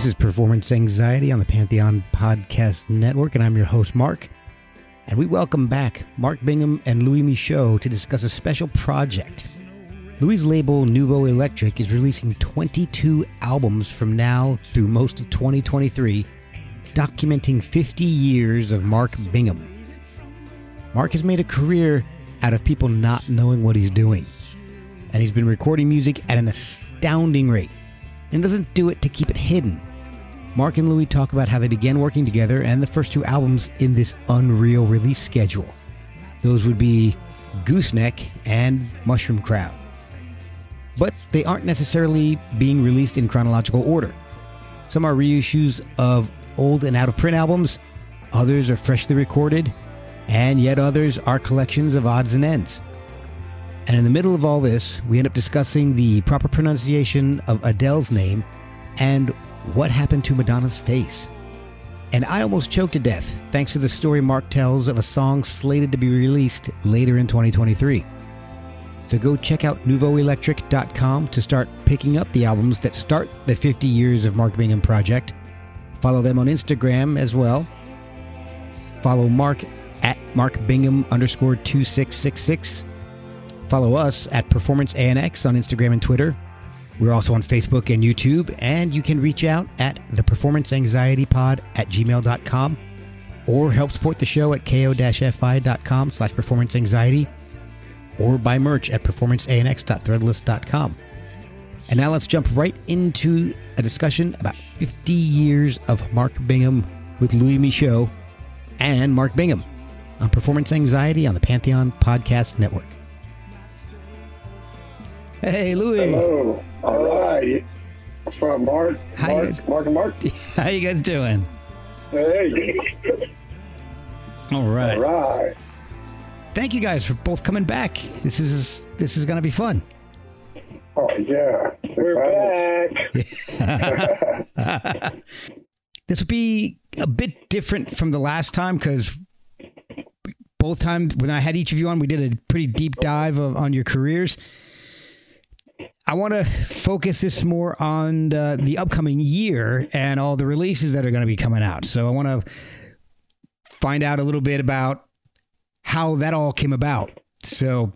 This is Performance Anxiety on the Pantheon Podcast Network, and I'm your host, Mark. And we welcome back Mark Bingham and Louis Michot to discuss a special project. Louis' label Nouveau Electric is releasing 22 albums from now through most of 2023, documenting 50 years of Mark Bingham. Mark has made a career out of people not knowing what he's doing, and he's been recording music at an astounding rate and doesn't do it to keep it hidden. Mark and Louis talk about how they began working together and the first two albums in this unreal release schedule. Those would be Gooseneck and Mushroom Crowd. But they aren't necessarily being released in chronological order. Some are reissues of old and out of print albums, others are freshly recorded, and yet others are collections of odds and ends. And in the middle of all this, we end up discussing the proper pronunciation of Adele's name and what happened to Madonna's face. And I almost choked to death thanks to the story Mark tells of a song slated to be released later in 2023. So go check out nouveauelectric.com to start picking up the albums that start the 50 years of Mark Bingham project. Follow them on Instagram as well. Follow Mark at Mark Bingham underscore 2666 Follow us at Performance ANX on Instagram and Twitter. We're also on Facebook and YouTube, and you can reach out at the Performance Anxiety Pod at gmail.com or help support the show at ko-fi.com slash performance anxiety or buy merch at performanceanx.threadless.com. And now let's jump right into a discussion about 50 years of Mark Bingham with Louis Michot and Mark Bingham on Performance Anxiety on the Pantheon Podcast Network. Hey, Louis. Hello. All right. From Mark, Hi, Mark, guys. Mark, and Mark. How you guys doing? Hey. All right. All right. Thank you guys for both coming back. This is this is gonna be fun. Oh yeah. We're back. This will be a bit different from the last time because both times when I had each of you on, we did a pretty deep dive of, on your careers. I want to focus this more on the, the upcoming year and all the releases that are going to be coming out. So I want to find out a little bit about how that all came about. So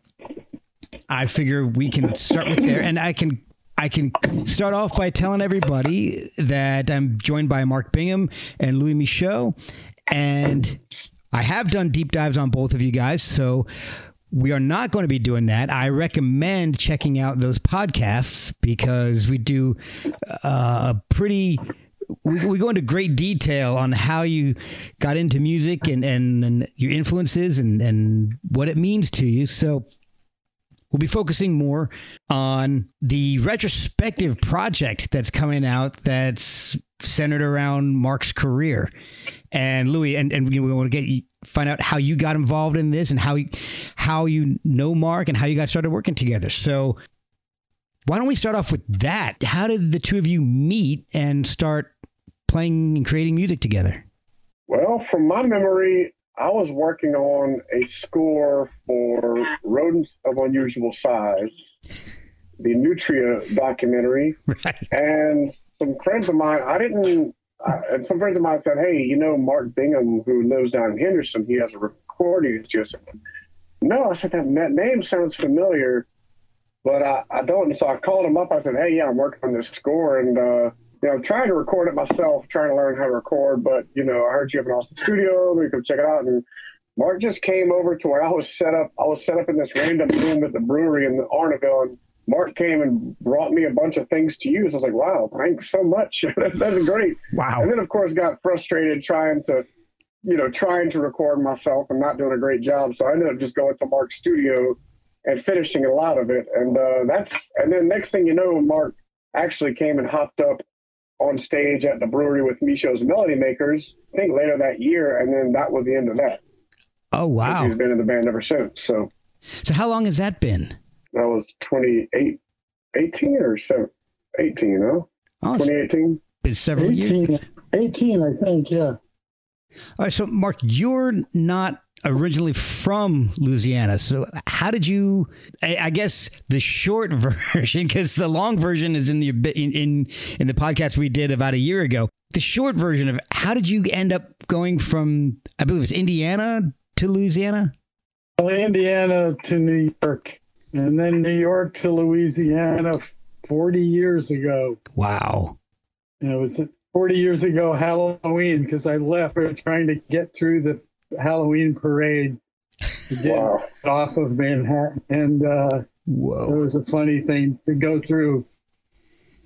I figure we can start with there, and I can I can start off by telling everybody that I'm joined by Mark Bingham and Louis Michot, and I have done deep dives on both of you guys. So we are not going to be doing that. I recommend checking out those podcasts because we do uh, a pretty. We, we go into great detail on how you got into music and, and, and your influences and, and what it means to you. So We'll be focusing more on the retrospective project that's coming out that's centered around Mark's career. And Louis, and, and we want to get you find out how you got involved in this and how you, how you know Mark and how you got started working together. So why don't we start off with that? How did the two of you meet and start playing and creating music together? Well, from my memory, I was working on a score for Rodents of Unusual Size, the Nutria documentary, Right. and some friends of mine. I didn't. I, and some friends of mine said, "Hey, you know Mark Bingham, who lives down in Henderson. He has a recording studio." No, I said that, that name sounds familiar, but I, I don't. So I called him up. I said, "Hey, yeah, I'm working on this score, and uh, you know, I'm trying to record it myself, trying to learn how to record. But you know, I heard you have an awesome studio. We could check it out." And Mark just came over to where I was set up. I was set up in this random room at the brewery in Arnaudville, and Mark came and brought me a bunch of things to use. I was like, "Wow, thanks so much. that's, that's great." Wow. And then, of course, got frustrated trying to, you know, trying to record myself and not doing a great job. So I ended up just going to Mark's studio and finishing a lot of it. And uh, that's, and then next thing you know, Mark actually came and hopped up on stage at the brewery with Michot's Melody Makers, I think later that year. And then that was the end of that. Oh, wow. He's been in the band ever since. So So how long has that been? That was 28, 18 or so, 18, you know, Oh, it's 2018. been several years. 18, 18, I think, yeah. All right, so Mark, you're not originally from Louisiana. So how did you? I, I guess the short version, because the long version is in the in, in in the podcast we did about a year ago. The short version of how did you end up going from I believe it was Indiana to Louisiana? Well, Indiana to New York, and then New York to Louisiana 40 years ago. Wow. And it was 40 years ago Halloween because I left trying to get through the Halloween parade to get wow. off of Manhattan. And uh, Whoa. it was a funny thing to go through.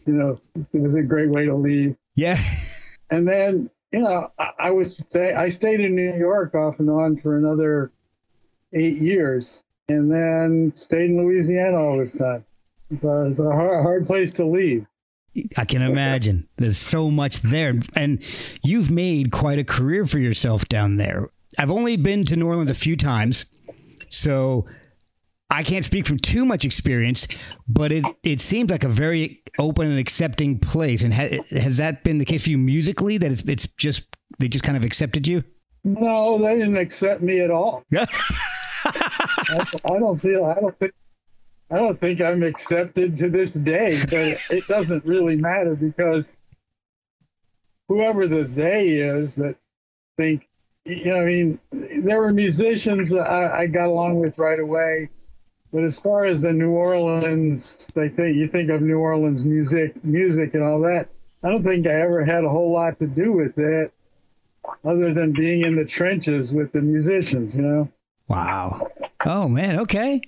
You know, it was a great way to leave. Yeah. and then, you know, I, I was, I stayed in New York off and on for another eight years and then stayed in Louisiana all this time. So it's a hard, hard place to leave. I can imagine. There's so much there. And you've made quite a career for yourself down there. I've only been to New Orleans a few times, so I can't speak from too much experience, but it, it seems like a very open and accepting place. And ha- has that been the case for you musically? That it's it's just they just kind of accepted you? No, they didn't accept me at all. I, don't feel. I don't think. I don't think I'm accepted to this day, but it doesn't really matter because whoever the they is that think you know, I mean, there were musicians I, I got along with right away, but as far as the New Orleans, they think you think of New Orleans music, music and all that. I don't think I ever had a whole lot to do with it, other than being in the trenches with the musicians. You know. Wow. Oh man. Okay.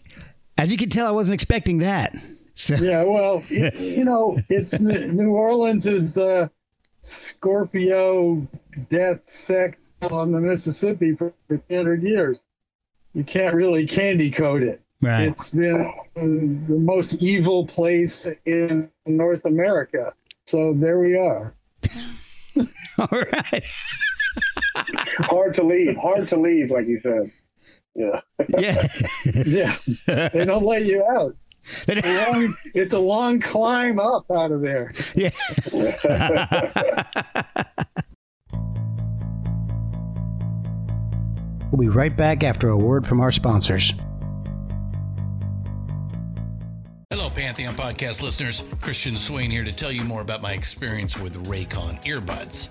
As you can tell, I wasn't expecting that. So. Yeah. Well, you, you know, it's New Orleans is uh, Scorpio death sect on the Mississippi for 300 years. You can't really candy coat it. Right. It's been the most evil place in North America. So there we are. All right. hard to leave. Hard to leave, like you said. Yeah. Yeah. yeah. They don't let you out. It's a, long, it's a long climb up out of there. Yeah. We'll be right back after a word from our sponsors. Hello, Pantheon Podcast listeners. Christian Swain here to tell you more about my experience with Raycon earbuds.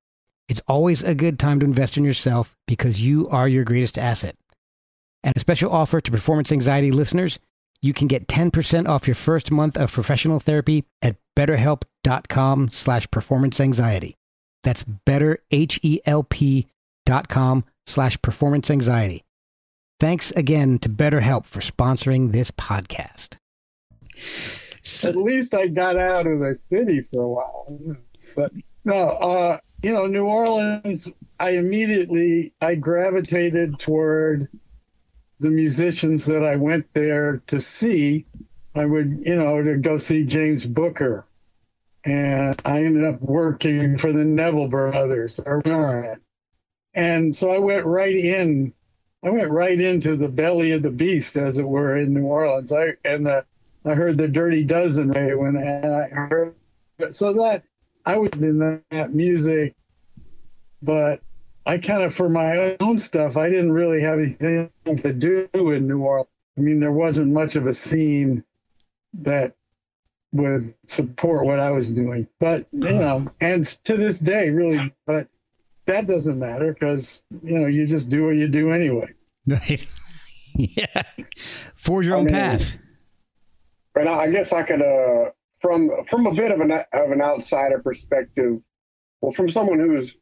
It's always a good time to invest in yourself because you are your greatest asset. And a special offer to performance anxiety listeners you can get 10% off your first month of professional therapy at betterhelp.com slash performance anxiety. That's betterhelp.com slash performance anxiety. Thanks again to BetterHelp for sponsoring this podcast. At least I got out of the city for a while. But no, uh, you know, New Orleans, I immediately I gravitated toward the musicians that I went there to see, I would, you know, to go see James Booker. And I ended up working for the Neville Brothers. And so I went right in, I went right into the belly of the beast, as it were, in New Orleans. I and the, I heard the Dirty Dozen when and I heard so that I was in that music, but I kind of, for my own stuff, I didn't really have anything to do in New Orleans. I mean, there wasn't much of a scene that would support what I was doing. But, you know, and to this day, really, but that doesn't matter because, you know, you just do what you do anyway. Right. yeah. Forge your own I mean, path. And I guess I could, uh, from from a bit of an of an outsider perspective, well, from someone who's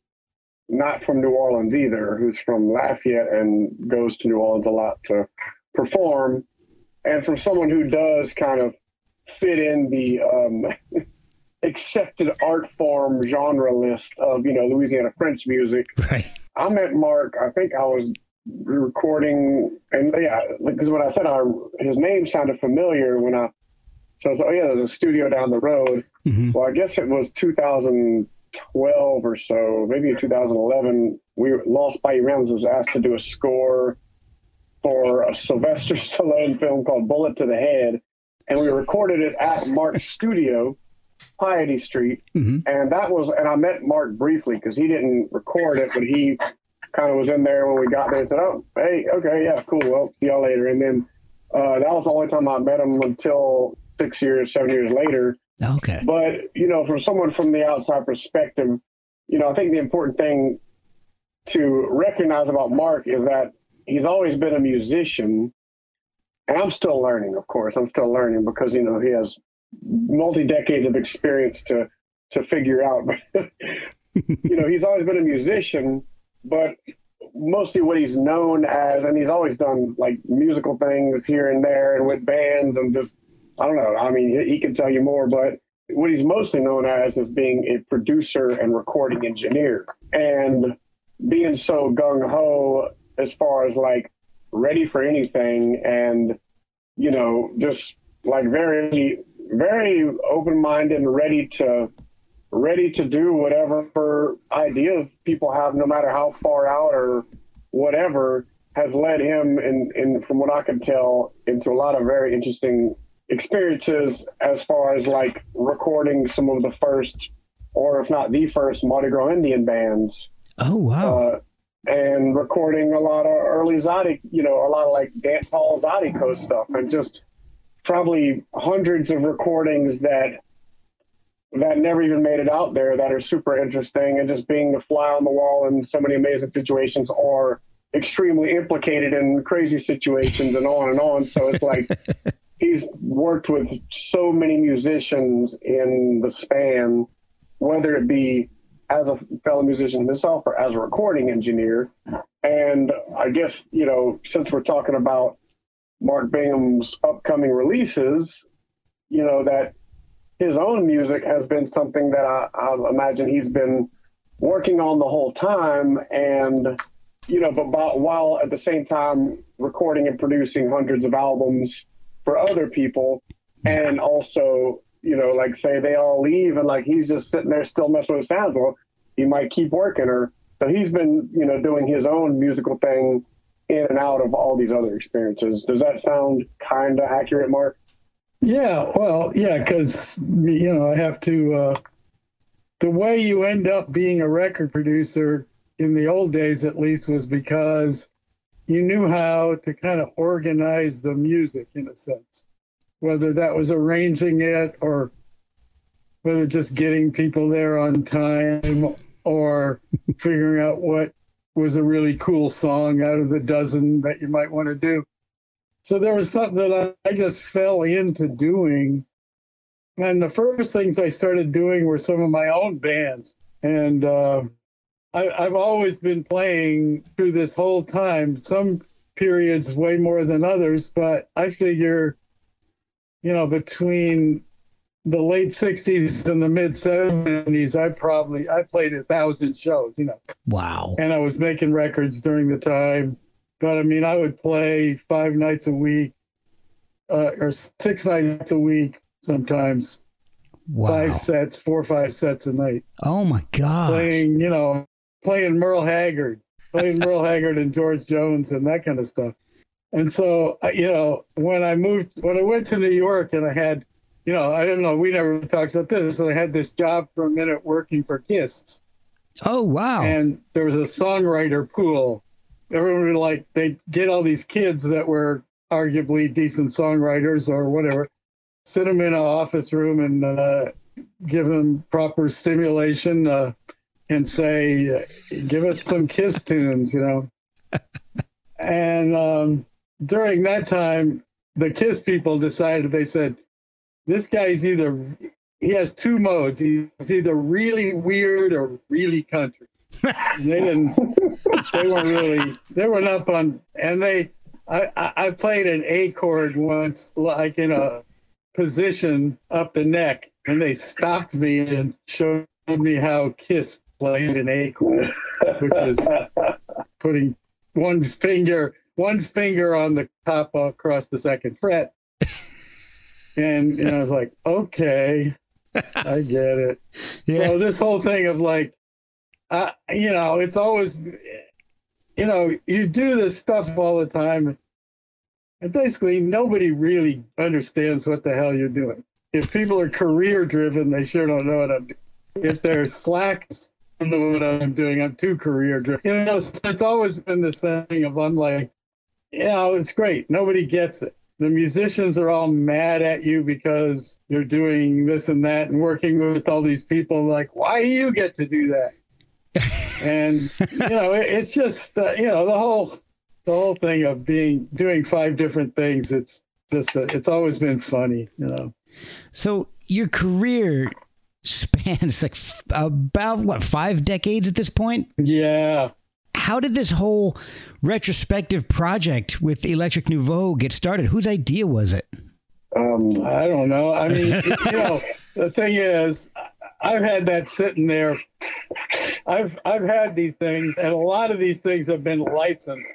not from New Orleans either, who's from Lafayette and goes to New Orleans a lot to perform, and from someone who does kind of fit in the um, accepted art form genre list of you know Louisiana French music. Right. I met Mark. I think I was recording, and yeah, because when I said I, his name sounded familiar when I. So I was, oh yeah, there's a studio down the road. Mm-hmm. Well, I guess it was 2012 or so, maybe 2011, we Lost Bayou Ramblers was asked to do a score for a Sylvester Stallone film called Bullet to the Head, and we recorded it at Mark's studio, Piety Street, mm-hmm. and that was. And I met Mark briefly because he didn't record it, but he kind of was in there when we got there and said, "Oh, hey, okay, yeah, cool. Well, see y'all later." And then uh, that was the only time I met him until six years, seven years later Okay. But, you know, from someone from the outside perspective, you know, I think the important thing to recognize about Mark is that he's always been a musician. And I'm still learning, of course. I'm still learning because, you know, he has multi decades of experience to to figure out. But you know, he's always been a musician, but mostly what he's known as, and he's always done like musical things here and there and with bands and just I don't know. I mean, he, can tell you more, but what he's mostly known as is being a producer and recording engineer and being so gung ho as far as like ready for anything and you know just like very very open minded and ready to ready to do whatever ideas people have no matter how far out or whatever has led him in from what I can tell into a lot of very interesting experiences as far as like recording some of the first, or if not the first, Mardi Gras Indian bands. Oh wow! Uh, and recording a lot of early Zydeco, you know, a lot of like dance hall Zydeco stuff, and just probably hundreds of recordings that that never even made it out there that are super interesting, and just being the fly on the wall in so many amazing situations, or extremely implicated in crazy situations, and on and on. So it's like he's worked with so many musicians in the span, whether it be as a fellow musician himself or as a recording engineer. And I guess, you know, since we're talking about Mark Bingham's upcoming releases, you know, that his own music has been something that I, I imagine he's been working on the whole time. And, you know, but while at the same time recording and producing hundreds of albums for other people and also you know like say they all leave and like he's just sitting there still messing with sounds well he might keep working or so he's been you know doing his own musical thing in and out of all these other experiences. Does that sound kind of accurate mark? Yeah well yeah because you know i have to uh the way you end up being a record producer in the old days, at least, was because you knew how to kind of organize the music in a sense, whether that was arranging it or whether just getting people there on time or figuring out what was a really cool song out of the dozen that you might want to do. So there was something that I, I just fell into doing. And the first things I started doing were some of my own bands. And uh, I, I've always been playing through this whole time, some periods way more than others, but I figure, you know, between the late 60s and the mid 70s i probably i played a thousand shows you know. Wow. And i was making records during the time but i mean i would play five nights a week uh, or six nights a week sometimes. Wow. five sets four or five sets a night. Oh my god playing you know playing merle haggard playing merle haggard and george jones and that kind of stuff and so you know when i moved when i went to new york and i had you know, I don't know. We never talked about this. So I had this job for a minute working for Kiss. Oh wow! And there was a songwriter pool. Everyone would like they'd get all these kids that were arguably decent songwriters or whatever, sit them in an office room and uh, give them proper stimulation uh, and say, "Give us some Kiss tunes," you know. and um, during that time, the Kiss people decided. They said this guy's either he has two modes. He's either really weird or really country. they didn't. They weren't really. They weren't up on. And they. I I played an A chord once, like in a position up the neck, and they stopped me and showed me how Kiss played an A chord, which is putting one finger one finger on the top across the second fret and you know, I was like, okay, I get it. Yeah. So this whole thing of like, uh, you know, it's always, you know, you do this stuff all the time, and basically nobody really understands what the hell you're doing. If people are career driven, they sure don't know what I'm doing. If they're slack, I don't know what I'm doing. I'm too career driven. You know, it's always been this thing of I'm like, yeah, it's great. Nobody gets it the musicians are all mad at you because you're doing this and that and working with all these people like why do you get to do that and you know it, it's just uh, you know the whole the whole thing of being doing five different things it's just a, it's always been funny you know so your career spans like f- about what five decades at this point yeah how did this whole retrospective project with Electric Nouveau get started? Whose idea was it? Um, I don't know. I mean, you know, the thing is, I've had that sitting there. I've I've had these things, and a lot of these things have been licensed.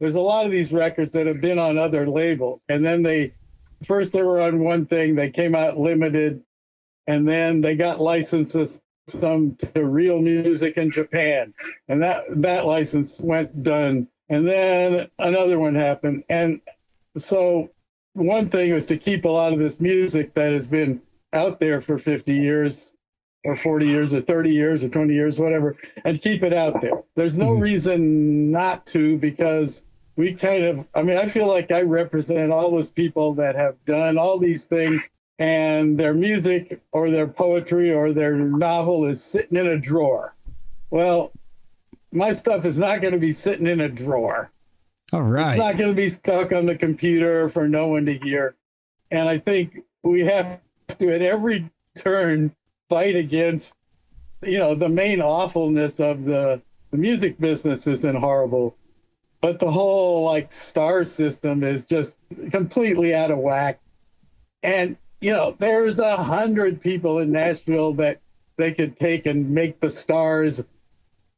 There's a lot of these records that have been on other labels, and then they first they were on one thing, they came out limited, and then they got licenses some to Real Music in Japan, and that that license went done. And then another one happened, and so one thing was to keep a lot of this music that has been out there for 50 years or 40 years or 30 years or 20 years whatever and keep it out there there's no mm-hmm. reason not to because we kind of i mean i feel like i represent all those people that have done all these things and their music or their poetry or their novel is sitting in a drawer. Well, my stuff is not going to be sitting in a drawer. All right. It's not going to be stuck on the computer for no one to hear. And I think we have to, at every turn, fight against, you know, the main awfulness of the, the music business isn't horrible, but the whole like star system is just completely out of whack. And you know, there's a hundred people in Nashville that they could take and make the stars.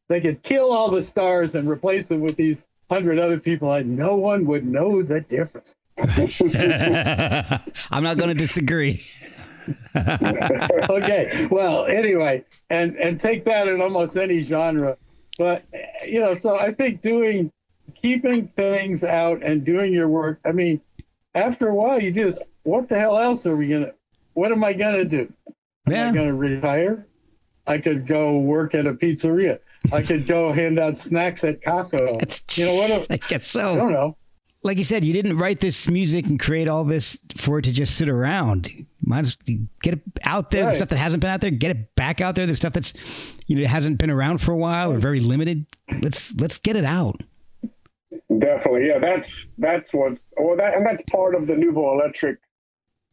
They could kill all the stars and replace them with these hundred other people, and no one would know the difference. I'm not going to disagree. okay. Well, anyway, and and take that in almost any genre, but you know, so I think doing, keeping things out and doing your work. I mean, after a while, you just what the hell else are we gonna? What am I gonna do? Am yeah. I gonna retire? I could go work at a pizzeria. I could go hand out snacks at Costco. That's you know what? I guess so. I don't know. Like you said, you didn't write this music and create all this for it to just sit around. Might as well get it out there. The stuff that hasn't been out there, get it back out there. The stuff that's you know hasn't been around for a while or very limited. Let's let's get it out. Definitely, yeah. That's that's what's well, that and that's part of the Nouveau Electric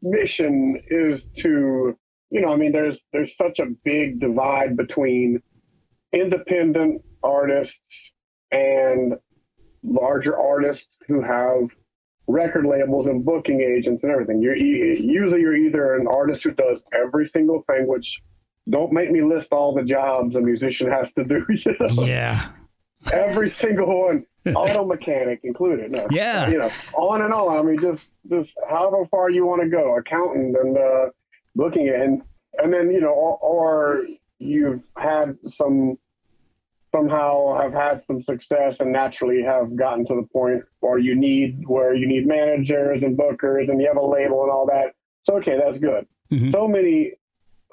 mission is to you know, I mean, there's there's such a big divide between independent artists and larger artists who have record labels and booking agents and everything. You're e- usually you're either an artist who does every single thing, which don't make me list all the jobs a musician has to do. You know? Yeah. every single one, auto mechanic included. No, Yeah. you know, on and on. I mean, just just however far you want to go, accountant and uh, looking at and and then you know, or, or you've had some somehow have had some success and naturally have gotten to the point where you need where you need managers and bookers and you have a label and all that. So okay, that's good. Mhm. So many,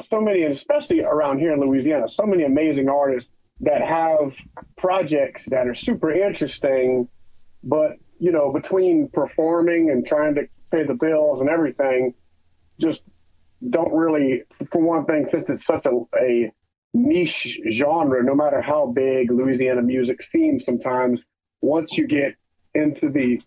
so many, and especially around here in Louisiana, so many amazing artists that have projects that are super interesting, but you know, between performing and trying to pay the bills and everything, just don't really. For one thing, since it's such a, a niche genre, no matter how big Louisiana music seems, sometimes once you get into the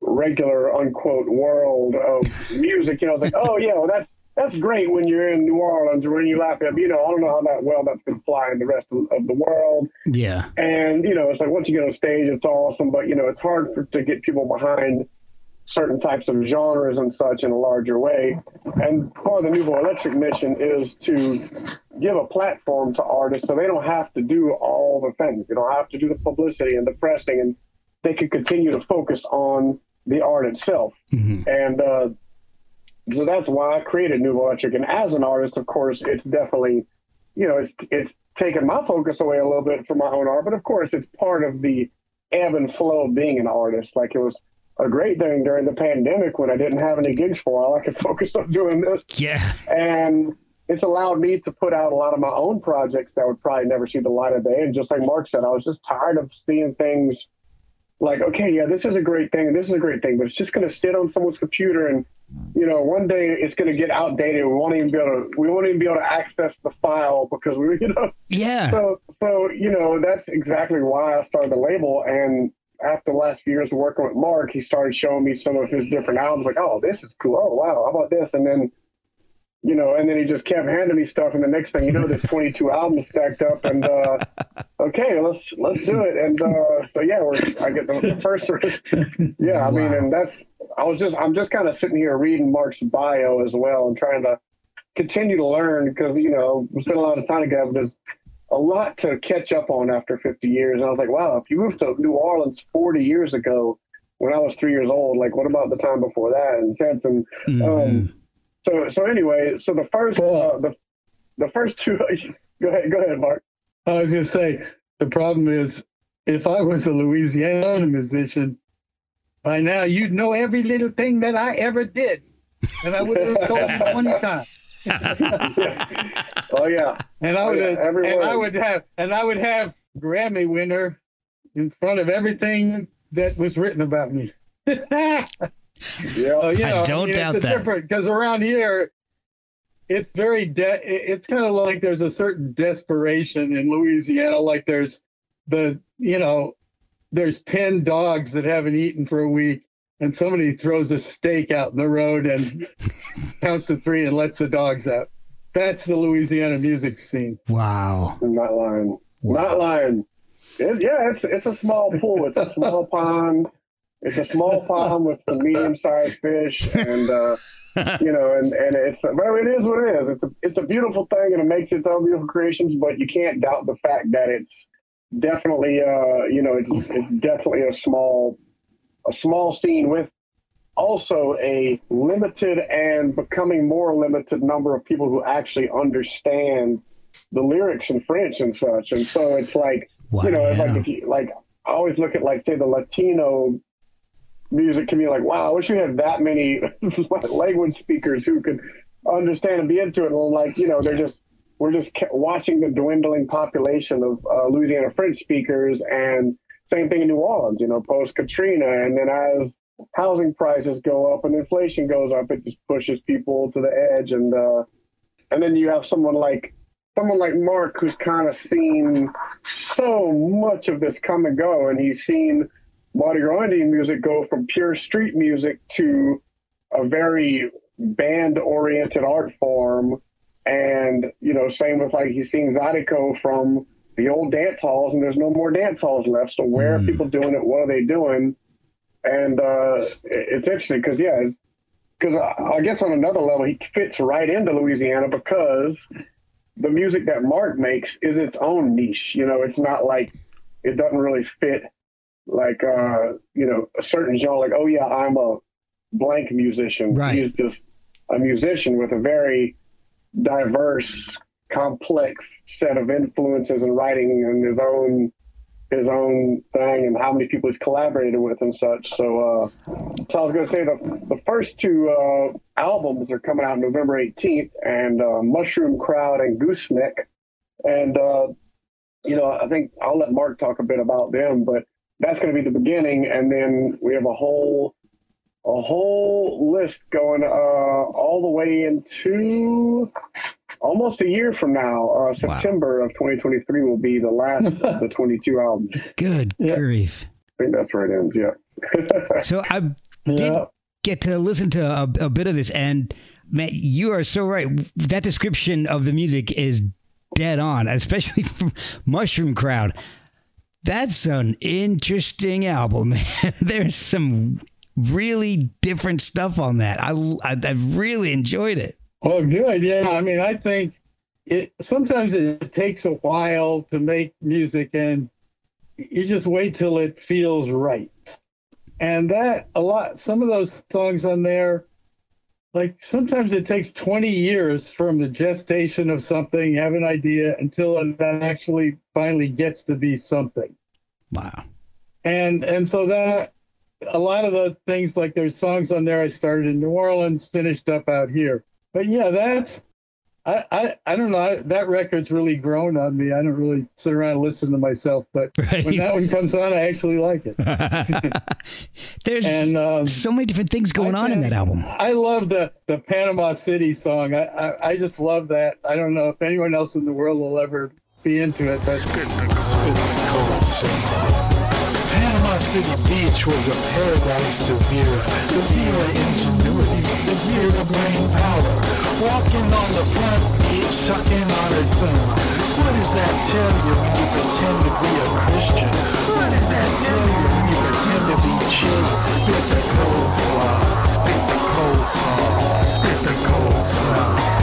regular unquote world of music, you know, it's like, oh yeah, well that's that's great when you're in New Orleans or when you laugh at, you know, I don't know how that well that's going to fly in the rest of, of the world. Yeah. And you know, it's like once you get on stage, it's awesome, but you know, it's hard for, to get people behind certain types of genres and such in a larger way. And part of the Nouveau Electric mission is to give a platform to artists so they don't have to do all the things. They don't have to do the publicity and the pressing, and they can continue to focus on the art itself. Mhm. And uh, so that's why I created New Electric. And as an artist, of course, it's definitely, you know, it's it's taken my focus away a little bit from my own art, but of course, it's part of the ebb and flow of being an artist. Like it was a great thing during the pandemic when I didn't have any gigs for a while. I could focus on doing this, Yeah. and it's allowed me to put out a lot of my own projects that would probably never see the light of day. And just like Mark said, I was just tired of seeing things like, okay, yeah, this is a great thing, this is a great thing, but it's just going to sit on someone's computer, and you know, one day it's going to get outdated. We won't even be able to, we won't even be able to access the file because we, you know, Yeah. so so you know that's exactly why I started the label. And after the last few years of working with Mark, he started showing me some of his different albums. Like, oh, this is cool. Oh, wow, how about this? And then, you know, and then he just kept handing me stuff. And the next thing you know, there's 22 albums stacked up. And uh, okay, let's let's do it. And uh, so yeah, we're I get the, the first. yeah, I mean, and that's I was just I'm just kind of sitting here reading Mark's bio as well and trying to continue to learn because you know we spent a lot of time together. There's a lot to catch up on after 50 years. And I was like, wow, if you moved to New Orleans 40 years ago when I was three years old, like what about the time before that and since? And Mhm. um, so so anyway, so the first uh, the the first two. go ahead, go ahead, Mark. I was gonna say the problem is if I was a Louisiana musician, by now you'd know every little thing that I ever did, and I would have told you twenty times. Oh yeah, And I Oh, would yeah, have, and I would have, and I would have Grammy winner in front of everything that was written about me. yeah. You I don't mean, doubt it's that. Different because around here, it's very de- It's kind of like there's a certain desperation in Louisiana. Like there's the you know, there's ten dogs that haven't eaten for a week, and somebody throws a steak out in the road and counts to three and lets the dogs out. That's the Louisiana music scene. Wow. I'm not lying. Wow. Not lying. It, yeah, it's it's a small pool. It's a small pond. It's a small pond with some medium-sized fish, and uh, you know, and and it's well, it is what it is. It's a it's a beautiful thing, and it makes its own beautiful creations. But you can't doubt the fact that it's definitely, uh, you know, it's it's definitely a small a small scene with also a limited and becoming more limited number of people who actually understand the lyrics in French and such. And so it's like, Wow. you know, it's like if you like, I always look at like say the Latino music can be like, wow, I wish we had that many language speakers who could understand and be into it. And like, you know, they're just we're just watching the dwindling population of uh, Louisiana French speakers, and same thing in New Orleans. You know, post Katrina, and then as housing prices go up and inflation goes up, it just pushes people to the edge, and uh, and then you have someone like someone like Mark who's kind of seen so much of this come and go, and he's seen Mardi Gras Indian music go from pure street music to a very band oriented art form. And, you know, same with like he's seen Zydeco from the old dance halls and there's no more dance halls left. So where mm. are hmm. people doing it? What are they doing? And uh, it's interesting because, yeah, because I guess on another level, he fits right into Louisiana because the music that Mark makes is its own niche. You know, it's not like it doesn't really fit like uh, you know a certain genre. Like, oh yeah, I'm a blank musician. Right. He's just a musician with a very diverse, complex set of influences and writing and his own his own thing and how many people he's collaborated with and such. So, uh, so I was going to say the the first two uh, albums are coming out November 18th, and uh, Mushroom Crowd and Gooseneck, and uh, you know I think I'll let Mark talk a bit about them, but that's going to be the beginning, and then we have a whole a whole list going uh, all the way into almost a year from now. Uh, September wow. of 2023 will be the last of the 22 albums. Good yeah. grief! I think that's where it ends. Yeah. so I did yeah. get to listen to a, a bit of this, and man, you are so right. That description of the music is dead on, especially from Mushroom Crowd. That's an interesting album. There's some really different stuff on that. I, I, I really enjoyed it. Oh, good. Yeah. I mean, I think it sometimes it takes a while to make music and you just wait till it feels right. And that a lot, some of those songs on there, like sometimes it takes 20 years from the gestation of something, have an idea until it actually finally gets to be something. Wow. And and so that a lot of the things like there's songs on there I started in New Orleans, finished up out here. But yeah, that's I, I, I don't know. that record's really grown on me. I don't really sit around and listen to myself, but right. when that one comes on, I actually like it. There's and, um, so many different things going on in that album. I love the the Panama City song. I, I, I just love that. I don't know if anyone else in the world will ever be into it, but. Panama City Beach was a paradise to Vera. The Vera ingenuity, the Vera brain power. Walking on the front sucking on her thumb. What does that tell you when you pretend to be a Christian? What does that tell you when you pretend to be chaste? Spit the coleslaw, spit the coleslaw, spit the coleslaw.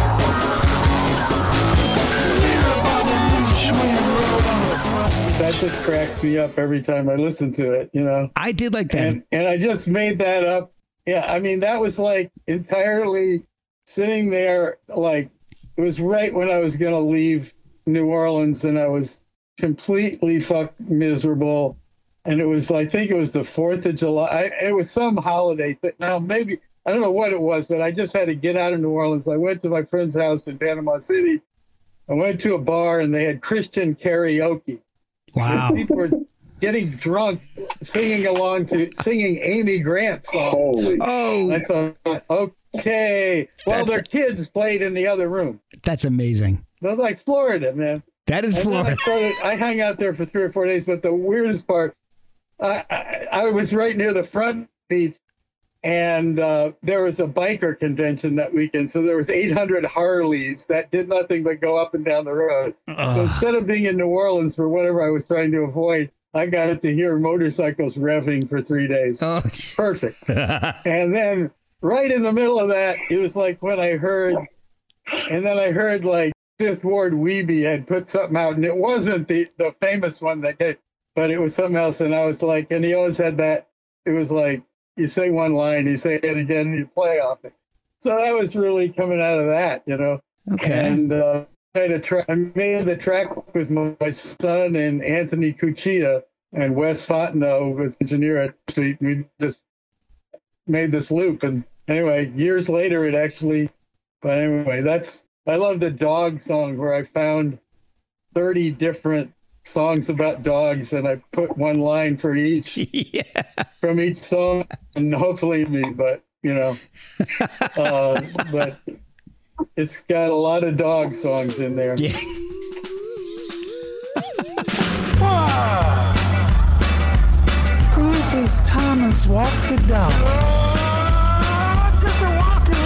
That just cracks me up every time I listen to it, you know. I did like that. And, and I just made that up. Yeah, I mean that was like entirely sitting there like it was right when I was going to leave New Orleans and I was completely fuck miserable and it was I think it was the 4th of July. I, it was some holiday. Now maybe I don't know what it was, but I just had to get out of New Orleans. I went to my friend's house in Panama City. I went to a bar and they had Christian karaoke. Wow. People were getting drunk, singing along to singing Amy Grant songs. Holy. Oh. I thought, okay. Well, That's their kids played in the other room. That's amazing. That was like Florida, man. That is and Florida. I, started, I hung out there for three or four days, but the weirdest part, I, I, I was right near the front beach and uh, there was a biker convention that weekend. So there was 800 Harleys that did nothing but go up and down the road. Uh. So instead of being in New Orleans for whatever I was trying to avoid, I got to hear motorcycles revving for three days. Oh. Perfect. and then right in the middle of that, it was like when I heard, and then I heard like Fifth Ward Weebie had put something out, and it wasn't the the famous one that did, but it was something else. And I was like, and he always had that. It was like you say one line, you say it again, and you play off it. So that was really coming out of that, you know. Okay. And uh, I, made a tra- I made the track with my son and Anthony Cuccia and Wes Fontenot was engineer at Street. We just made this loop, and anyway, years later, it actually. But anyway, that's I love the dog song where I found 30 different songs about dogs and I put one line for each yeah. from each song and hopefully me, but you know, uh, but it's got a lot of dog songs in there. Yeah. Rufus Thomas walked the dog.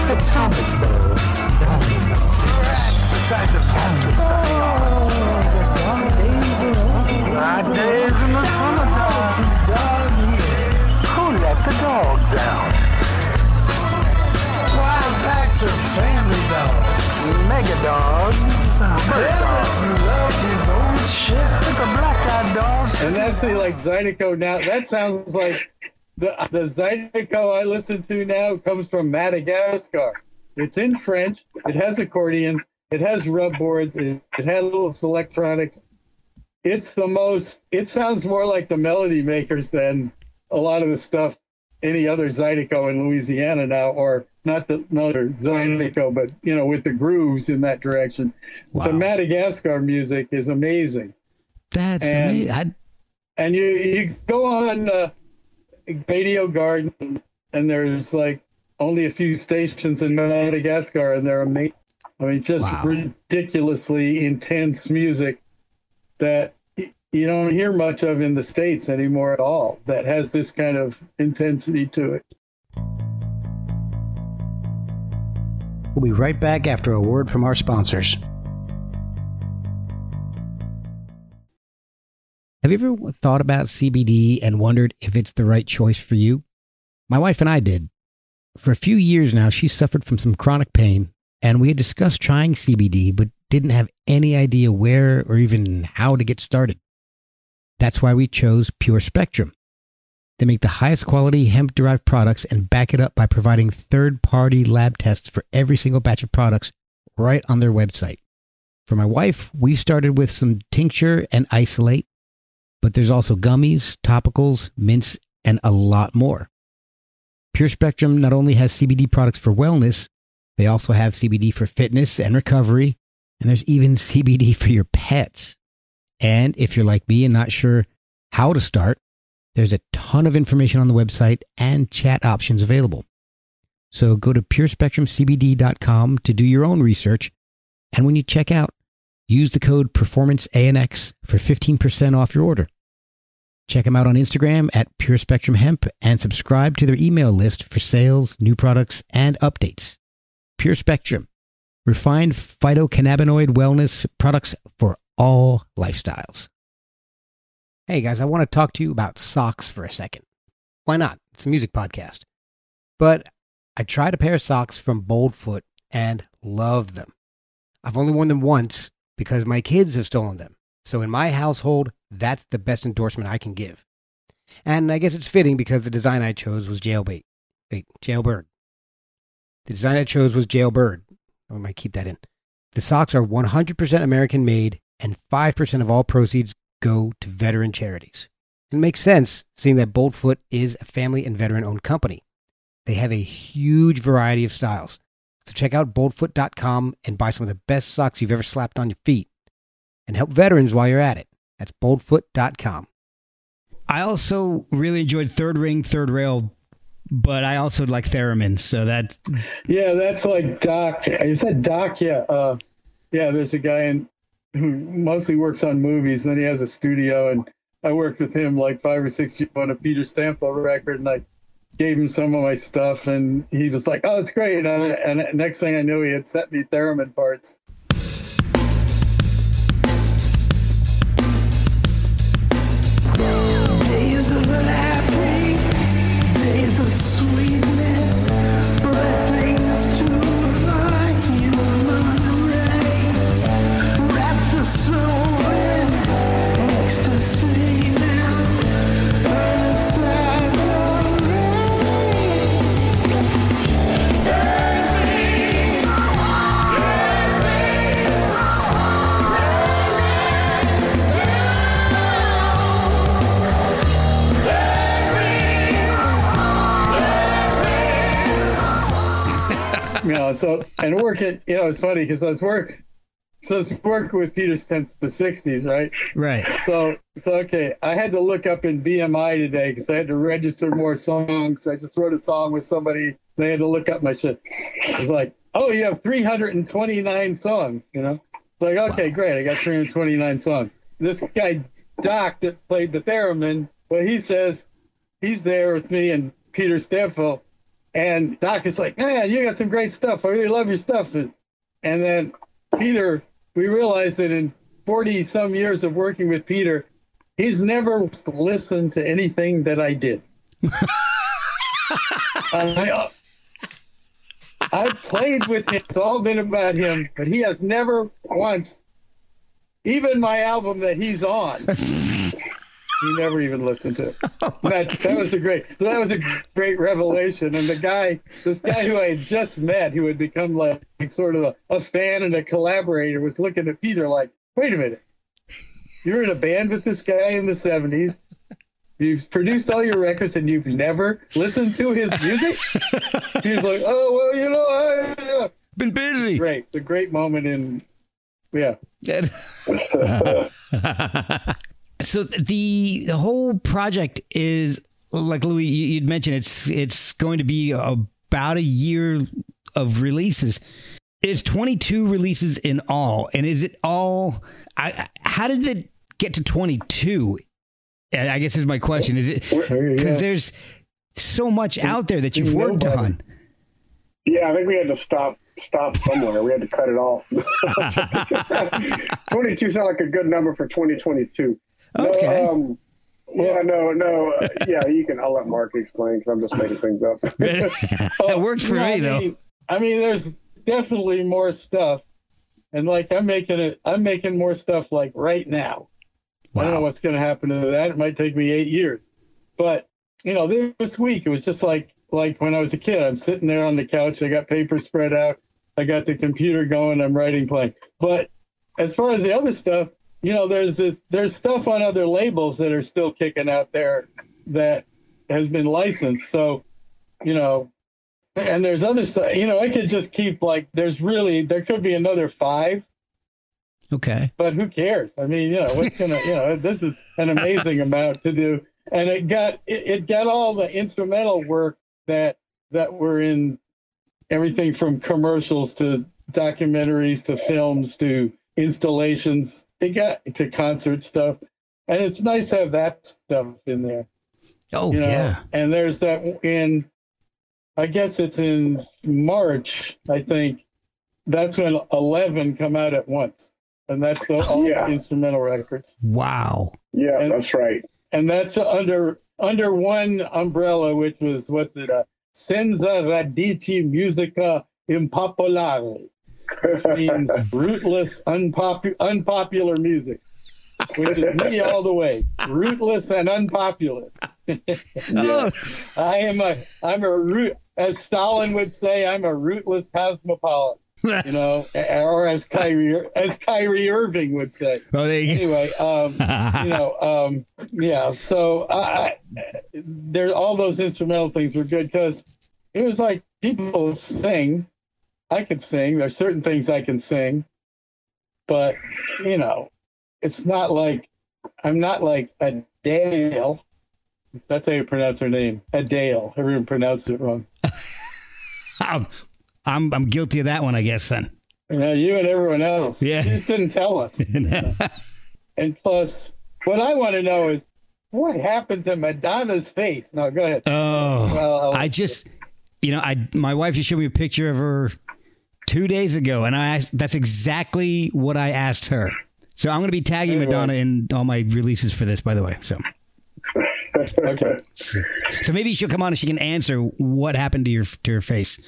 Atomic dogs, dominoes. Oh, the dog days are over. Hot days in the summertime. From dog year. Who let the dogs out? Wild packs of family dogs. Mega dogs. Bird dogs. loved his ship. It's a black-eyed dog. And that's the like Zydeco now. That sounds like the the Zydeco I listen to now comes from Madagascar. It's in French. It has accordions. It has rub boards. It, it has little electronics. It's the most. It sounds more like the Melody Makers than a lot of the stuff any other Zydeco in Louisiana now, or not the another Zydeco, but you know with the grooves in that direction. Wow. The Madagascar music is amazing That's And- amazing. I, and you you go on uh, Radio Garden, and there's like only a few stations in Madagascar, and they're amazing. I mean, just Wow. ridiculously intense music that you don't hear much of in the states anymore at all. That has this kind of intensity to it. we'll be right back after a word from our sponsors. Have you ever thought about CBD and wondered if it's the right choice for you? My wife and I did. For a few years now, she suffered from some chronic pain, and we had discussed trying CBD, but didn't have any idea where or even how to get started. That's why we chose Pure Spectrum. They make the highest quality hemp derived products and back it up by providing third party lab tests for every single batch of products right on their website. For my wife, we started with some tincture and isolate, but there's also gummies, topicals, mints, and a lot more. Pure Spectrum not only has CBD products for wellness, they also have CBD for fitness and recovery, and there's even CBD for your pets. And if you're like me and not sure how to start, there's a ton of information on the website and chat options available. So go to purespectrumcbd.com to do your own research. And when you check out, use the code PerformanceANX for 15% off your order. Check them out on Instagram at Pure Spectrum Hemp and subscribe to their email list for sales, new products, and updates. Pure Spectrum, refined phytocannabinoid wellness products for all lifestyles. Hey guys, I want to talk to you about socks for a second. Why not? It's a music podcast. But I tried a pair of socks from Boldfoot and loved them. I've only worn them once because my kids have stolen them. So in my household, that's the best endorsement I can give. And I guess it's fitting because the design I chose was jailbait. Wait, jailbird. The design I chose was jailbird. I might keep that in. The socks are 100% American made, and 5% of all proceeds go to veteran charities. It makes sense, seeing that Boldfoot is a family and veteran owned company. They have a huge variety of styles. So check out boldfoot.com and buy some of the best socks you've ever slapped on your feet. And help veterans while you're at it. That's boldfoot.com. I also really enjoyed Third Ring, Third Rail, but I also like Theremin. So that Yeah, that's like Doc. Is that Doc? Yeah. Uh, yeah, there's a guy in, who mostly works on movies. Then he has a studio, and I worked with him like five or six years on a Peter Stampfel record, and I gave him some of my stuff, and he was like, "Oh, it's great." And, and next thing I knew, he had sent me theremin parts. Know, so and working, you know, it's funny because I was work, so I was working with Peter since the '60s, right? Right. So, so okay, I had to look up in BMI today because I had to register more songs. I just wrote a song with somebody. They had to look up my shit. It was like, oh, you have 329 songs. You know, it's like, okay, great, I got 329 songs. This guy Doc that played the theremin, well, he says he's there with me and Peter Stampfel, and Doc is like, man, you got some great stuff. I really love your stuff. And, and then Peter, we realized that in 40 some years of working with Peter, he's never listened to anything that I did. I, I played with him. It's all been about him, but he has never once, even my album that he's on, he never even listened to. Oh that that was a great. So that was a great revelation. And the guy, this guy who I had just met, who had become like, sort of a, a fan and a collaborator, was looking at Peter like, "Wait a minute, you're in a band with this guy in the '70s." You've produced all your records and you've never listened to his music? He's like, oh, well, you know, I, yeah. Been busy. great. the great moment in, yeah. so the the whole project is like Louis you- you'd mentioned it's it's going to be about a year of releases. It's 22 releases in all and is it all I how did it get to 22? I I guess is my question. Is it go. there's so much out there that you've worked Nobody. on. Yeah, I think we had to stop stop somewhere. We had to cut it off. 22 sound like a good number for 2022. Okay. No, um, yeah, no, no. uh, Yeah, you can. I'll let Mark explain because I'm just making things up. it works for No, me I though. mean, I mean, there's definitely more stuff, and like I'm making it. I'm making more stuff like right now. Wow. I don't know what's going to happen to that. It might take me eight years, but you know, this week it was just like like when I was a kid. I'm sitting there on the couch. I got paper spread out. I got the computer going. I'm writing, playing. But as far as the other stuff, you know, there's this there's stuff on other labels that are still kicking out there that has been licensed. So, you know, and there's other stuff. You know, I could just keep like there's really there could be another five Okay. but who cares? I mean, you know, what's gonna, you know, this is an amazing amount to do, and it got it, it got all the instrumental work that that were in everything from commercials to documentaries to films to installations. It got to concert stuff, and it's nice to have that stuff in there. Oh You know, yeah. and there's that in, I guess it's in March. I think that's when eleven come out at once, and that's the all Yeah. instrumental records, Wow. yeah, And- that's right. and that's under under one umbrella, which was what's it? Uh, Senza radici musica impopolare, which means rootless, unpopu- unpopular music. Which is me all the way, rootless and unpopular. I am a I'm a root as Stalin would say, I'm a rootless cosmopolitan. You know, or as Kyrie as Kyrie Irving would say. oh, there you Anyway, um, you know, um, yeah. So I, I, there, all those instrumental things were good because it was like people sing. I could sing. There's certain things I can sing, but you know, it's not like I'm not like Adele. That's how you pronounce her name, Adele. Everyone pronounced it wrong. I'm, I'm I'm guilty of that one, I guess. Then. You know, you and everyone else. Yeah. You just didn't tell us. And plus, what I want to know is what happened to Madonna's face. No, go ahead. oh, Well, I just, you know, I my wife just showed me a picture of her two days ago, and I asked, that's exactly what I asked her. So I'm going to be tagging Anyway. Madonna in all my releases for this, by the way. So, okay. so maybe she'll come on and she can answer what happened to your to her face.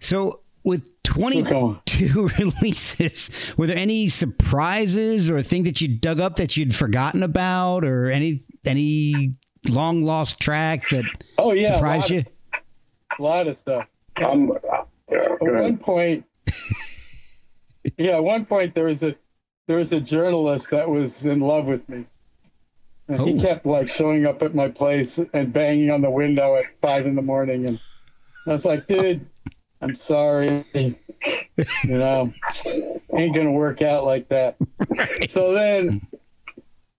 So with 22 releases, were there any surprises or things that you dug up that you'd forgotten about, or any any long lost track that Oh yeah, surprised a you? Of, a lot of stuff. Um, At ahead. one point, yeah, at one point there was a there was a journalist that was in love with me. And Oh. he kept like showing up at my place and banging on the window at five in the morning, and I was like, dude, I'm sorry. you know, ain't gonna work out like that. So then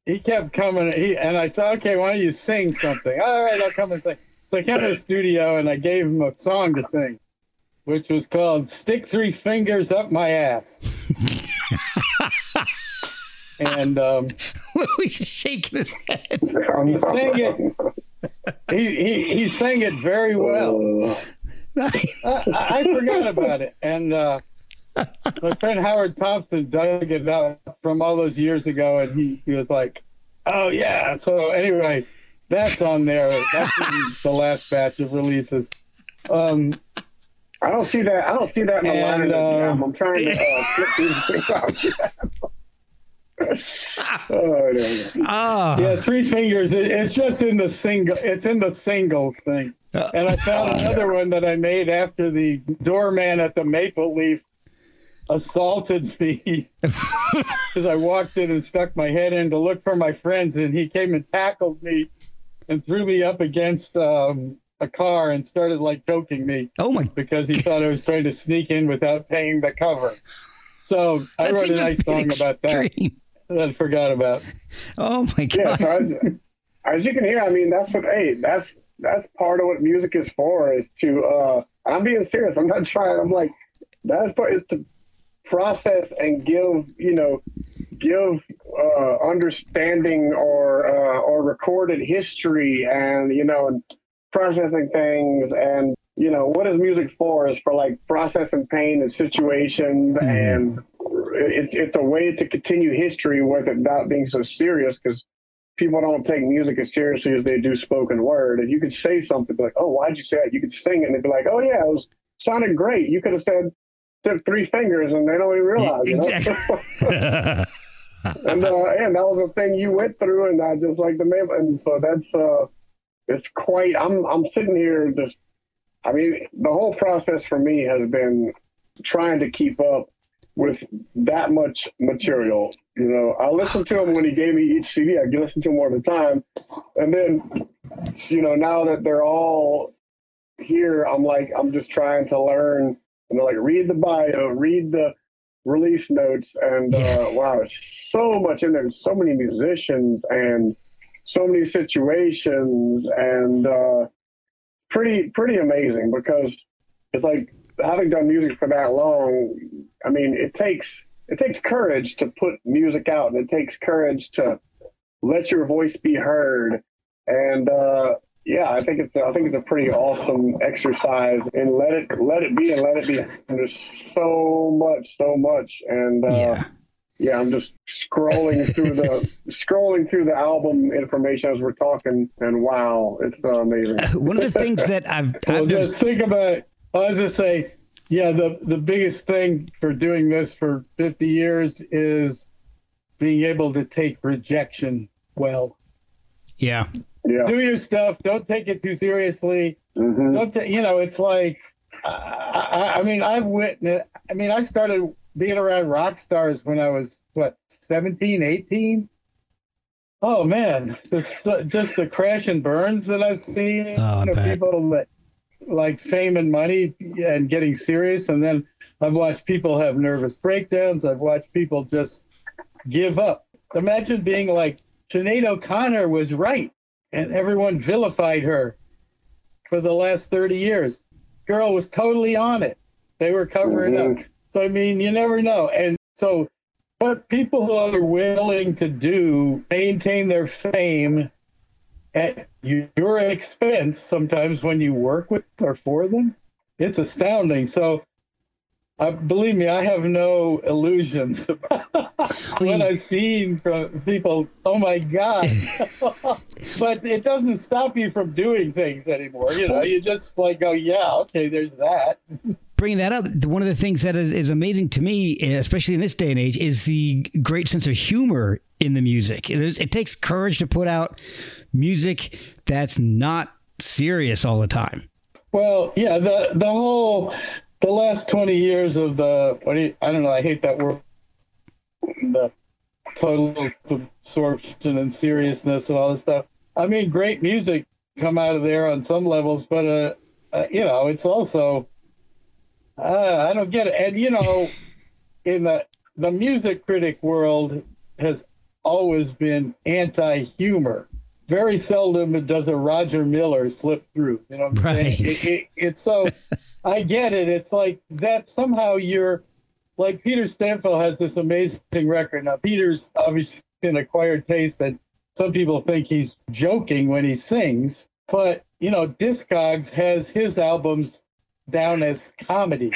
he kept coming, he, and I said, okay, why don't you sing something? All right, I'll come and sing. So I came to the studio and I gave him a song to sing, which was called "Stick Three Fingers Up My Ass." and um, He's just shaking his head. he sang it. He, he he sang it very well. I, I forgot about it, and uh, my friend Howard Thompson dug it up from all those years ago, and he, he was like, "Oh yeah." So anyway, that's on there. That's in the last batch of releases. Um, I don't see that. I don't see that in the And, line uh. I'm trying to uh, flip these things out. oh, there we go. Oh, yeah, Three Fingers. It, it's just in the single. It's in the singles thing. And I found another one that I made after the doorman at the Maple Leaf assaulted me because I walked in and stuck my head in to look for my friends, and he came and tackled me and threw me up against um, a car and started like joking me oh my! because he thought I was trying to sneak in without paying the cover. So I wrote a nice bit song about that that I forgot about. Oh my Yeah, god! so as, as you can hear, I mean, that's what. Hey, that's that's part of what music is for. Is to. uh I'm being serious. I'm not trying. I'm like, that's part is to process and give. You know, give uh, understanding or uh, or recorded history, and you know, and processing things and. You know what is music for? Is for like processing pain and situations, and it's it's a way to continue history with it without being so serious because people don't take music as seriously as they do spoken word. And you could say something like, "Oh, why'd you say that?" You could sing it and they'd be like, "Oh yeah, it was sounded great." You could have said took three fingers and they don't even realize. You know? Exactly. and uh, and that was a thing you went through, and I just like the name. And so that's uh, it's quite. I'm I'm sitting here just. I mean, the whole process for me has been trying to keep up with that much material. You know, I listened to him when he gave me each CD. I listened to him one at a time, and then, you know, now that they're all here, I'm like, I'm just trying to learn. Know, like read the bio, read the release notes, and uh, wow, it's so much in there. So many musicians and so many situations, and uh, pretty pretty amazing because it's like having done music for that long. I mean, it takes it takes courage to put music out, and it takes courage to let your voice be heard. And uh, yeah, I think it's I think it's a pretty awesome exercise. And let it let it be and let it be. There's so much, so much, and uh, yeah. Yeah, I'm just scrolling through the scrolling through the album information as we're talking, and wow, it's uh, amazing. One of the things that I've, Well, I've been- just think about. I was just say, yeah, the the biggest thing for doing this for 50 years is being able to take rejection well. yeah, Yeah, Do your stuff. Don't take it too seriously. hmm Don't ta- you know? It's like, I, I, I mean, I've witnessed. I mean, I started being around rock stars when I was what 17, 18. Oh man, just just the crash and burns that I've seen. Oh, I you know, people that like fame and money and getting serious, and then I've watched people have nervous breakdowns. I've watched people just give up. Imagine being like Sinead O'Connor was right, and everyone vilified her for the last 30 years. Girl was totally on it. They were covering Mhm. up. So I mean, you never know. And so but people who are willing to do maintain their fame at your expense sometimes when you work with or for them it's astounding so uh, believe me i have no illusions about what i've seen from people oh my god but it doesn't stop you from doing things anymore you know you just like go yeah okay there's that bringing that up, one of the things that is, is amazing to me, especially in this day and age, is the great sense of humor in the music. It, it takes courage to put out music that's not serious all the time. Well, yeah, the the whole the last twenty years of the what do you, I don't know, I hate that word the total absorption and seriousness and all this stuff. I mean, great music come out of there on some levels, but uh, uh you know, it's also Uh, I don't get it. And you know, in the the music critic world has always been anti-humor. Very seldom does a Roger Miller slip through. You know, what I'm saying? Right. It, it, it's so. I get it. It's like that. Somehow you're like Peter Stampfel has this amazing record. Now Peter's obviously an acquired taste, and some people think he's joking when he sings. But you know, Discogs has his albums down as comedy.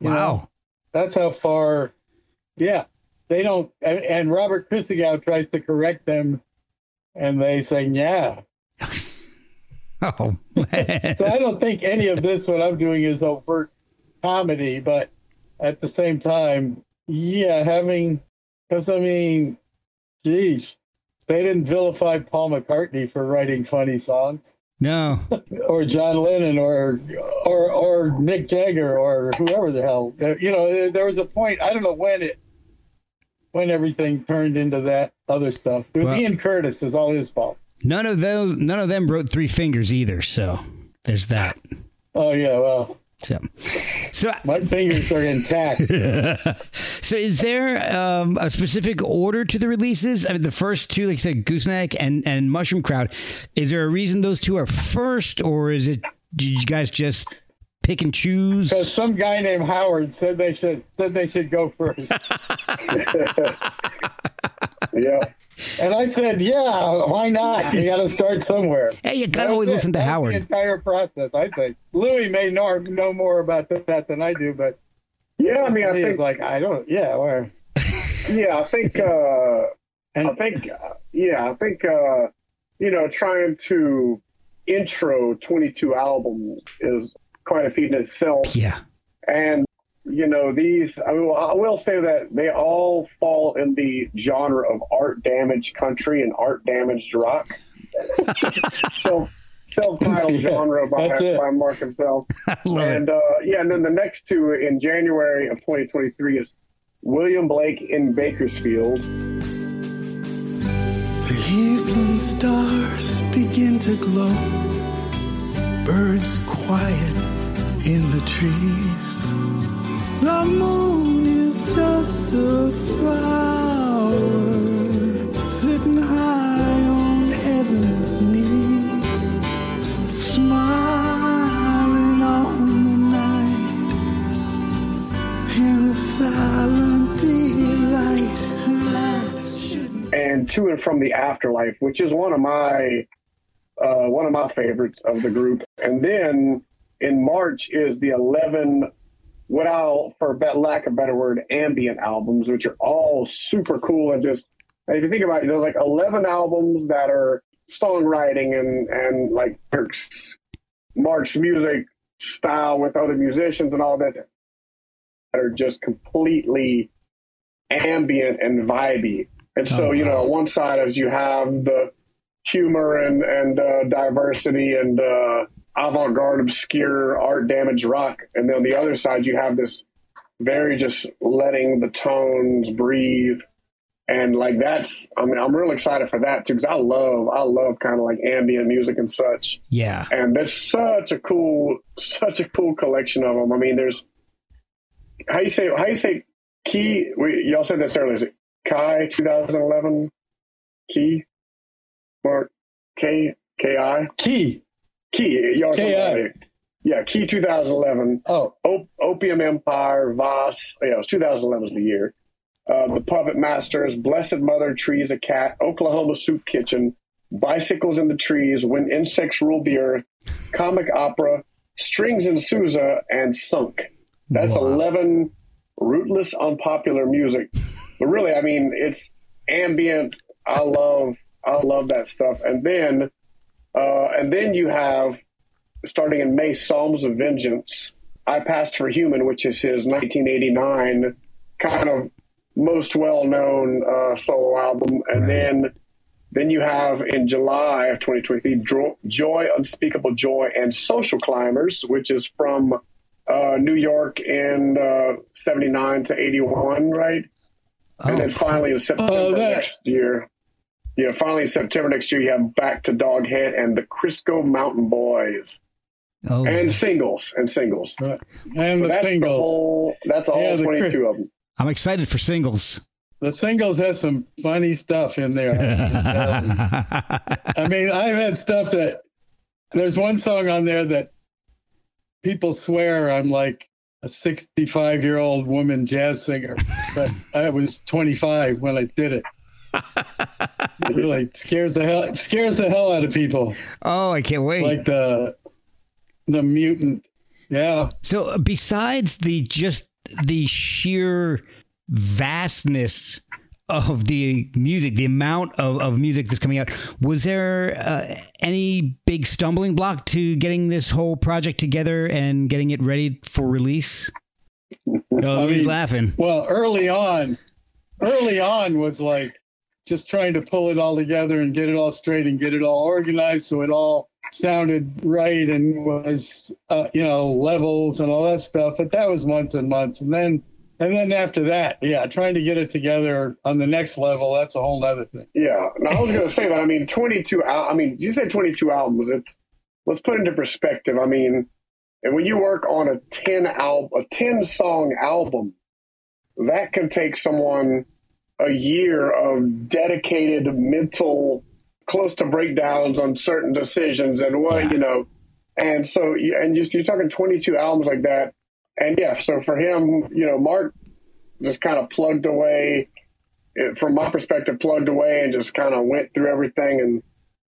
You know? Wow. That's how far, yeah. They don't, and, and Robert Christgau tries to correct them, and they say, yeah. Oh, man. So I don't think any of this, what I'm doing, is overt comedy, but at the same time, yeah, having, because I mean, geez, they didn't vilify Paul McCartney for writing funny songs. no. or John Lennon or or or Mick Jagger or whoever the hell. You know, there was a point. I don't know when it when everything turned into that other stuff. It was Well- Ian Curtis. It was all his fault. None of those, none of them wrote Three Fingers either. So there's that. Oh yeah, well, So, so, my fingers are intact. so is there um, a specific order to the releases? I mean, the first two, like I said, Gooseneck and and Mushroom Crowd. Is there a reason those two are first, or is it did you guys just pick and choose? Because some guy named Howard said they should said they should go first, Yeah. and I said, yeah, why not? You got to start somewhere. Hey, you gotta was always it. listen to That was Howard. The entire process, I think. Louis may know know more about that than I do, but Yeah, I mean, I think, it's like I don't. Yeah, where? yeah, I think, uh, And I think, uh, yeah, I think, uh, you know, trying to intro 22 albums is quite a feat in itself. Yeah. And, you know, these, I, will, I will say that they all fall in the genre of art damaged country and art damaged rock. so, self titled Yeah, genre by, by Mark himself. I love it. and uh, yeah, and then the next two in January of 2023 is William Blake in Bakersfield. The evening stars begin to glow. Birds quiet in the trees. The moon is just a flower sitting high on heaven's knee, smiling on the night in silent delight. And To and From the Afterlife, which is one of my uh, one of my favorites of the group. And then in March is the 11, what I'll, for lack of a better word, ambient albums, which are all super cool and just, if you think about it, there's like 11 albums that are songwriting and, and like Mark's, Mark's music style with other musicians and all that that are just completely ambient and vibey. And so, Oh, you know, on one side is you have the humor and and uh, diversity and uh, avant-garde, obscure art damaged rock, and then on the other side you have this very just letting the tones breathe, and like that's. I mean, I'm real excited for that too because I love I love kind of like ambient music and such, Yeah. and there's such a cool such a cool collection of them. I mean, there's how you say how you say key. We, y'all said this earlier. Is it Kai 2011 key? Mark K K I Key. Key. Y'all K.I.. talking about it. Yeah, Key 2011. Oh, Op- Opium Empire, Voss. Yeah, it was 2011 is the year. Uh, the Puppet Masters, Blessed Mother, Trees, a Cat, Oklahoma Soup Kitchen, Bicycles in the Trees, When Insects Ruled the Earth, Comic Opera, Strings and Sousa, and Sunk. That's Wow. 11 rootless, unpopular music. But really, I mean, it's ambient. I love, I love that stuff. And then, uh, and then you have starting in May, Psalms of Vengeance. I Passed for Human, which is his 1989 kind of most well-known uh, solo album, and Right. then then you have in July of 2023, Joy, Unspeakable Joy, and Social Climbers, which is from uh, New York in uh, 79 to 81, right? And then Oh, finally in September Oh, that- next year, yeah, finally in September next year, you have Back to Doghead and the Crisco Mountain Boys. Oh, and singles and singles. Right. And So the that's the whole. That's all Yeah, the cri- 22 of them. I'm excited for singles. the singles has some funny stuff in there. I mean, I've had stuff that there's one song on there that people swear I'm like a 65 year old woman jazz singer, but I was 25 when I did it. It really scares the hell scares the hell out of people, oh, I can't wait. like the the mutant. Yeah, So besides the just the sheer vastness of the music, the amount of, of music that's coming out, was there uh, any big stumbling block to getting this whole project together and getting it ready for release? Oh, he's mean- laughing. Well, early on, early on was like just trying to pull it all together and get it all straight and get it all organized so it all sounded right and was, uh, you know, levels and all that stuff. But that was months and months. And then, and then after that, yeah, trying to get it together on the next level, that's a whole other thing. Yeah. No, I was going to say that. I mean, 22. Al- I mean, you said 22 albums. It's let's put into perspective. I mean, and when you work on a 10 album, a 10 song album, that can take someone a year of dedicated mental, close to breakdowns on certain decisions and what you know. And so, and just you're talking 22 albums like that. And yeah, so for him, you know, Mark just kind of plugged away it, from my perspective, plugged away and just kind of went through everything and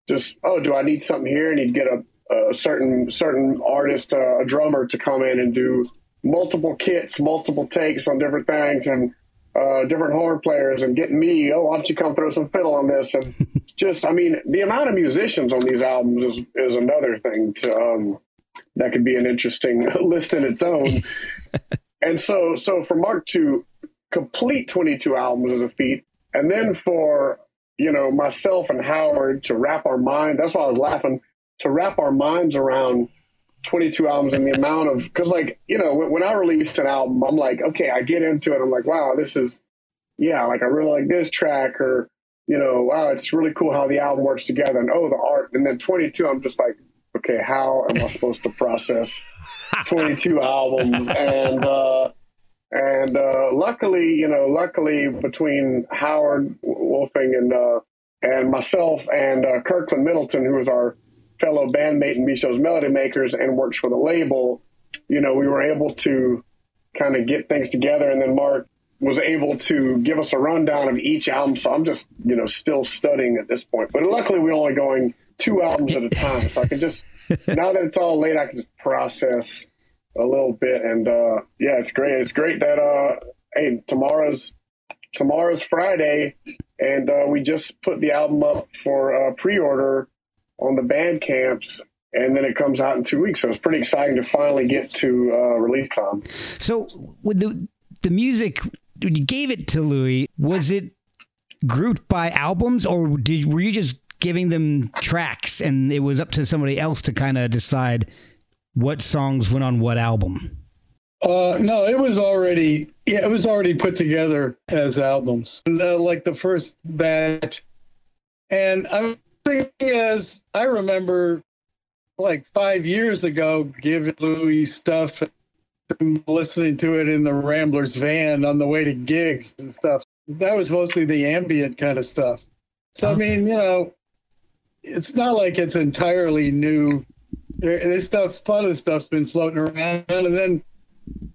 just, oh, do I need something here? And he'd get a, a certain certain artist, uh, a drummer, to come in and do multiple kits, multiple takes on different things, and uh, different horn players, and getting me, oh, why don't you come throw some fiddle on this? And just, I mean, the amount of musicians on these albums is is another thing to um, that could be an interesting list in its own. and so, so for Mark to complete 22 albums is a feat. And then for, you know, myself and Howard to wrap our mind, that's why I was laughing, to wrap our minds around 22 albums and the amount of, because like, you know, when, when I released an album, I'm like, okay, I get into it. I'm like, wow, this is, yeah, like I really like this track or, you know, wow, it's really cool how the album works together and oh, the art. And then 22, I'm just like, okay, how am I supposed to process 22 albums? And, uh, and uh, luckily, you know, luckily between Howard Wuelfing and uh, and myself and uh, Kirkland Middleton, who is our fellow bandmate in Michot's Melody Makers and works for the label, you know, we were able to kind of get things together. And then Mark was able to give us a rundown of each album. So I'm just, you know, still studying at this point. But luckily, we're only going two albums at a time. So I can just, now that it's all late, I can just process a little bit. And uh, yeah, it's great. It's great that, uh, hey, tomorrow's tomorrow's Friday, and uh, we just put the album up for uh, pre-order on the band camps, and then it comes out in two weeks. So it's pretty exciting to finally get to uh, release time. So with the the music when you gave it to Louis, was it grouped by albums or did were you just giving them tracks and it was up to somebody else to kind of decide what songs went on what album? Uh, no, it was already yeah, it was already put together as albums, uh, like the first batch. And I thing is, I remember like five years ago giving Louis stuff, and listening to it in the Ramblers van on the way to gigs and stuff. That was mostly the ambient kind of stuff. So I mean, you know, it's not like it's entirely new. There, there's stuff, a lot of stuff's been floating around, and then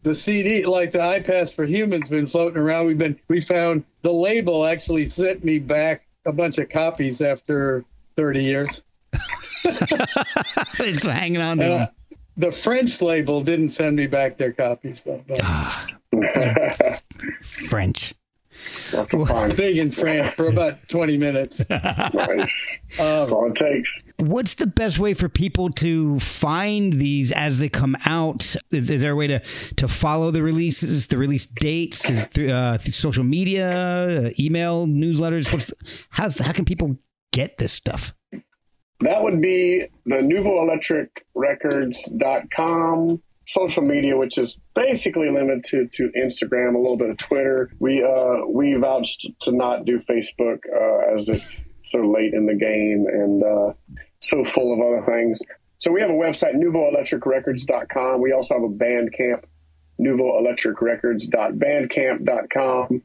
the CD, like the I Passed for Human's, been floating around. We've been, we found the label actually sent me back a bunch of copies after 30 years. it's hanging on to them. uh, the French label didn't send me back their copies though. But Ah, French. That's big in France for about 20 minutes. Nice. That's Um, all it takes. What's the best way for people to find these as they come out? Is, is there a way to, to follow the releases, the release dates, is through, uh, through social media, uh, email, newsletters? What's how's how can people get this stuff? That would be the NouveauElectricRecords.com social media, which is basically limited to Instagram, a little bit of Twitter. We uh, we vouched to not do Facebook uh, as it's so late in the game and uh, so full of other things. so we have a website, nouveauelectricrecords.com. We also have a band camp, nouveauelectricrecords.bandcamp.com.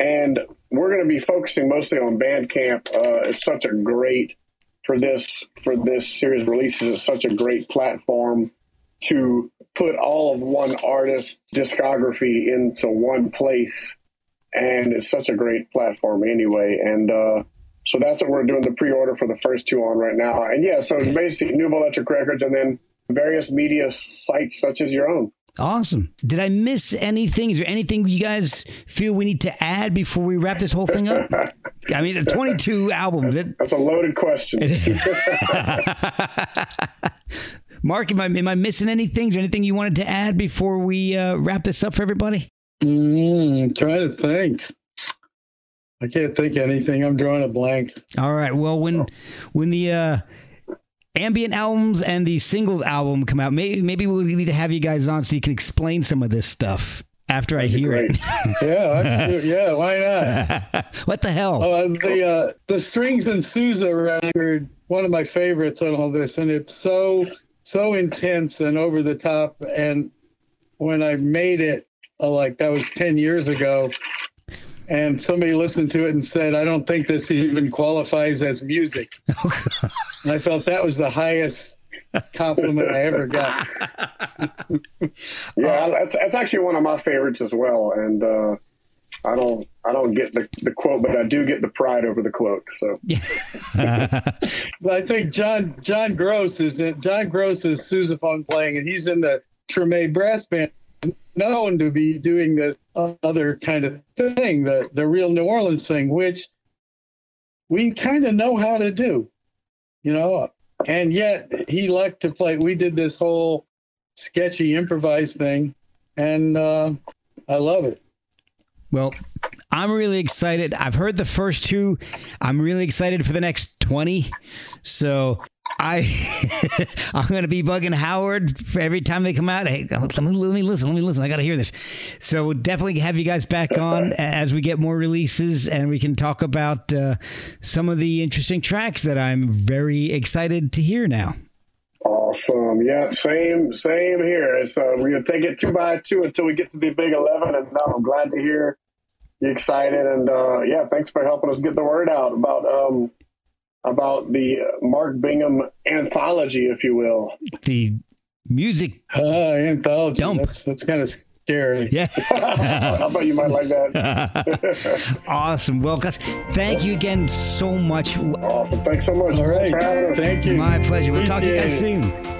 And we're going to be focusing mostly on Bandcamp. Uh, it's such a great for this for this series releases. It's such a great platform to put all of one artist's discography into one place, and it's such a great platform anyway. And uh, so that's what we're doing the pre-order for the first two on right now. And yeah, so it's basically Nouveau Electric Records, and then various media sites such as your own. Awesome. Did I miss anything? Is there anything you guys feel we need to add before we wrap this whole thing up? I mean, the 22 albums. That, That's a loaded question. Mark, am I, am I missing anything? Is there anything you wanted to add before we uh, wrap this up for everybody? Mm, trying to think. I can't think of anything. I'm drawing a blank. All right. Well, when when the uh, ambient albums and the singles album come out, maybe maybe we need to have you guys on so you can explain some of this stuff after I hear great. it. Yeah, yeah. Why not? what the hell? Uh, the uh, the Strings and Sousa record, one of my favorites on all this, and it's so so intense and over the top. And when I made it, uh, like that was ten years ago, and somebody listened to it and said, "I don't think this even qualifies as music." and I felt that was the highest compliment I ever got. Yeah, that's that's actually one of my favorites as well. And uh, I don't I don't get the, the quote, but I do get the pride over the quote. So But I think John John Gross is in, John Gross is sousaphone playing, and he's in the Treme brass band, known to be doing this other kind of thing, the the real New Orleans thing, which we kind of know how to do, you know. And yet he liked to play. We did this whole sketchy improvised thing, and uh, I love it. Well, I'm really excited. I've heard the first two. I'm really excited for the next 20. So I I'm to be bugging Howard every time they come out. Hey, let me, let me listen. Let me listen. I got to hear this. So definitely have you guys back on as we get more releases and we can talk about uh, some of the interesting tracks that I'm very excited to hear now. awesome. Yeah, same same here. So uh, we're gonna take it two by two until we get to the big eleven. And no, I'm glad to hear you excited. And uh, yeah, thanks for helping us get the word out about um, about the Mark Bingham anthology, if you will. The music. Uh, anthology. Dump. That's that's kind of scary. Yeah. I thought you might like that. awesome. Well, guys, thank you again so much. awesome. Thanks so much. All right. Thanks for having us. Thank you. My pleasure. We'll talk to you guys Appreciate it. soon.